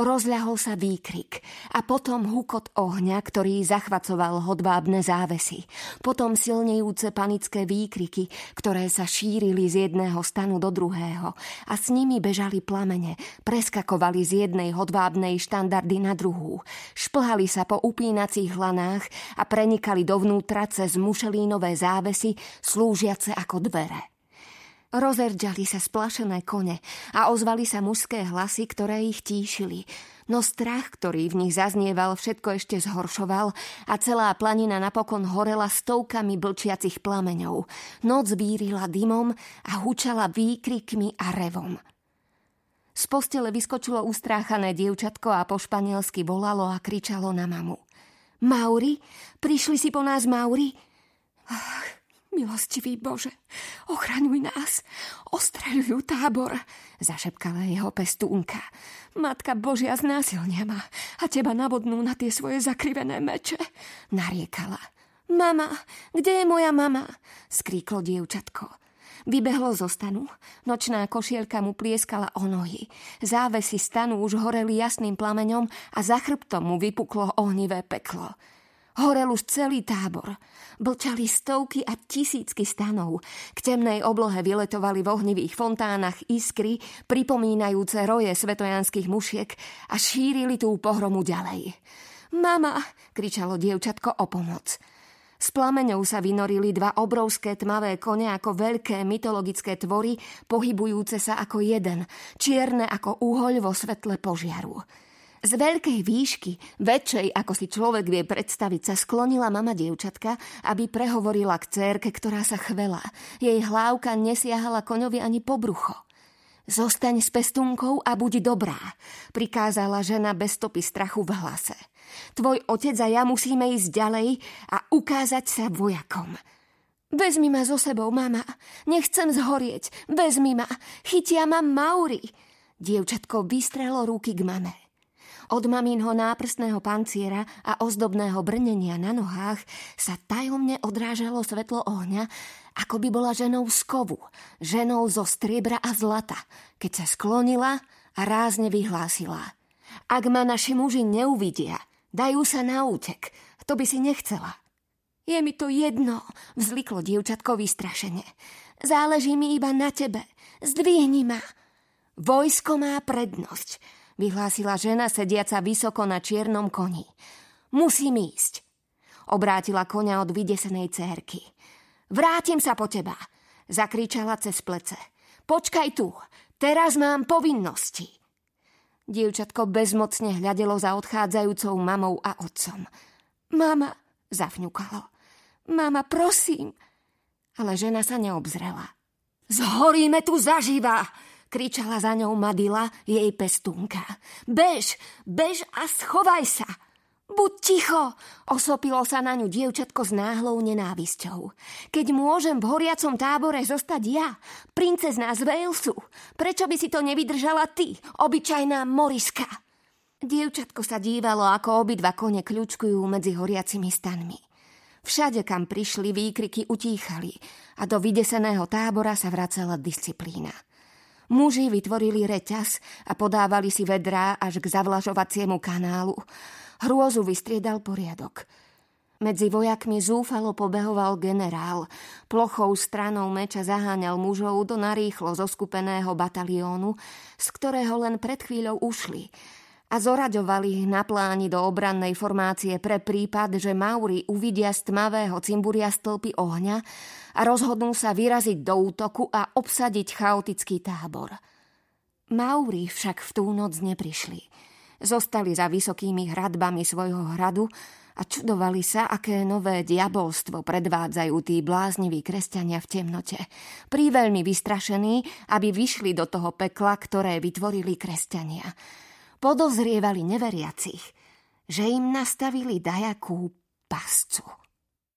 Rozľahol sa výkrik a potom hukot ohňa, ktorý zachvacoval hodvábne závesy. Potom silnejúce panické výkriky, ktoré sa šírili z jedného stanu do druhého a s nimi bežali plamene, preskakovali z jednej hodvábnej štandardy na druhú, šplhali sa po upínacích hlanách a prenikali dovnútra cez mušelínové závesy, slúžiace ako dvere. Rozerdžali sa splašené kone a ozvali sa mužské hlasy, ktoré ich tíšili. No strach, ktorý v nich zaznieval, všetko ešte zhoršoval a celá planina napokon horela stovkami blčiacich plameňov. Noc vírila dymom a hučala výkrikmi a revom. Z postele vyskočilo ustráchané dievčatko a po španielsky volalo a kričalo na mamu. Mauri? Prišli si po nás, Mauri? Milostivý Bože, ochraňuj nás, ostreľujú tábor, zašepkala jeho pestúnka. Matka Božia znásilnia ma a teba nabodnú na tie svoje zakrivené meče, nariekala. Mama, kde je moja mama? skríklo dievčatko. Vybehlo zo stanu. Nočná košielka mu plieskala o nohy. Závesy stanu už horeli jasným plameňom a za chrbtom mu vypuklo ohnivé peklo. Horel už celý tábor. Blčali stovky a tisícky stanov. K temnej oblohe vyletovali v ohnivých fontánach iskry, pripomínajúce roje svetojanských mušiek a šírili tú pohromu ďalej. Mama, kričalo dievčatko o pomoc. S plameňou sa vynorili dva obrovské tmavé kone ako veľké mytologické tvory, pohybujúce sa ako jeden, čierne ako uhoľ vo svetle požiaru. Z veľkej výšky, väčšej ako si človek vie predstaviť, sa sklonila mama dievčatka, aby prehovorila k cérke, ktorá sa chvela. Jej hlávka nesiahala koňovi ani po brucho. Zostaň s pestúnkou a buď dobrá, prikázala žena bez stopy strachu v hlase. Tvoj otec a ja musíme ísť ďalej a ukázať sa vojakom. Vezmi ma so sebou, mama. Nechcem zhorieť. Vezmi ma. Chytia ma Mauri. Dievčatko vystrelo ruky k mame. Od mamínho náprstného panciera a ozdobného brnenia na nohách sa tajomne odrážalo svetlo ohňa, ako by bola ženou z kovu, ženou zo striebra a zlata, keď sa sklonila a rázne vyhlásila. Ak ma naši muži neuvidia, dajú sa na útek, to by si nechcela. Je mi to jedno, vzliklo dievčatko vystrašene. Záleží mi iba na tebe. Zdvihni ma. Vojsko má prednosť vyhlásila žena sediaca vysoko na čiernom koni. Musím ísť. Obrátila konia od vydesenej cérky. Vrátim sa po teba, zakričala cez plece. Počkaj tu, teraz mám povinnosti. Dievčatko bezmocne hľadelo za odchádzajúcou mamou a otcom. Mama, zafňukalo. Mama, prosím. Ale žena sa neobzrela. Zhoríme tu zaživa, kričala za ňou Madila, jej pestúnka. Bež, bež a schovaj sa! Buď ticho, osopilo sa na ňu dievčatko s náhlou nenávisťou. Keď môžem v horiacom tábore zostať ja, princezná z Walesu, prečo by si to nevydržala ty, obyčajná Moriska? Dievčatko sa dívalo, ako obidva kone kľúčkujú medzi horiacimi stanmi. Všade, kam prišli, výkriky utíchali a do vydeseného tábora sa vracala disciplína. Muži vytvorili reťaz a podávali si vedrá až k zavlažovaciemu kanálu. Hrôzu vystriedal poriadok. Medzi vojakmi zúfalo pobehoval generál. Plochou stranou meča zaháňal mužov do narýchlo zoskupeného bataliónu, z ktorého len pred chvíľou ušli a zoraďovali ich na pláni do obrannej formácie pre prípad, že Mauri uvidia z tmavého cimburia stĺpy ohňa a rozhodnú sa vyraziť do útoku a obsadiť chaotický tábor. Mauri však v tú noc neprišli. Zostali za vysokými hradbami svojho hradu a čudovali sa, aké nové diabolstvo predvádzajú tí blázniví kresťania v temnote. Príveľmi vystrašení, aby vyšli do toho pekla, ktoré vytvorili kresťania. Podozrievali neveriacich, že im nastavili dajakú pascu.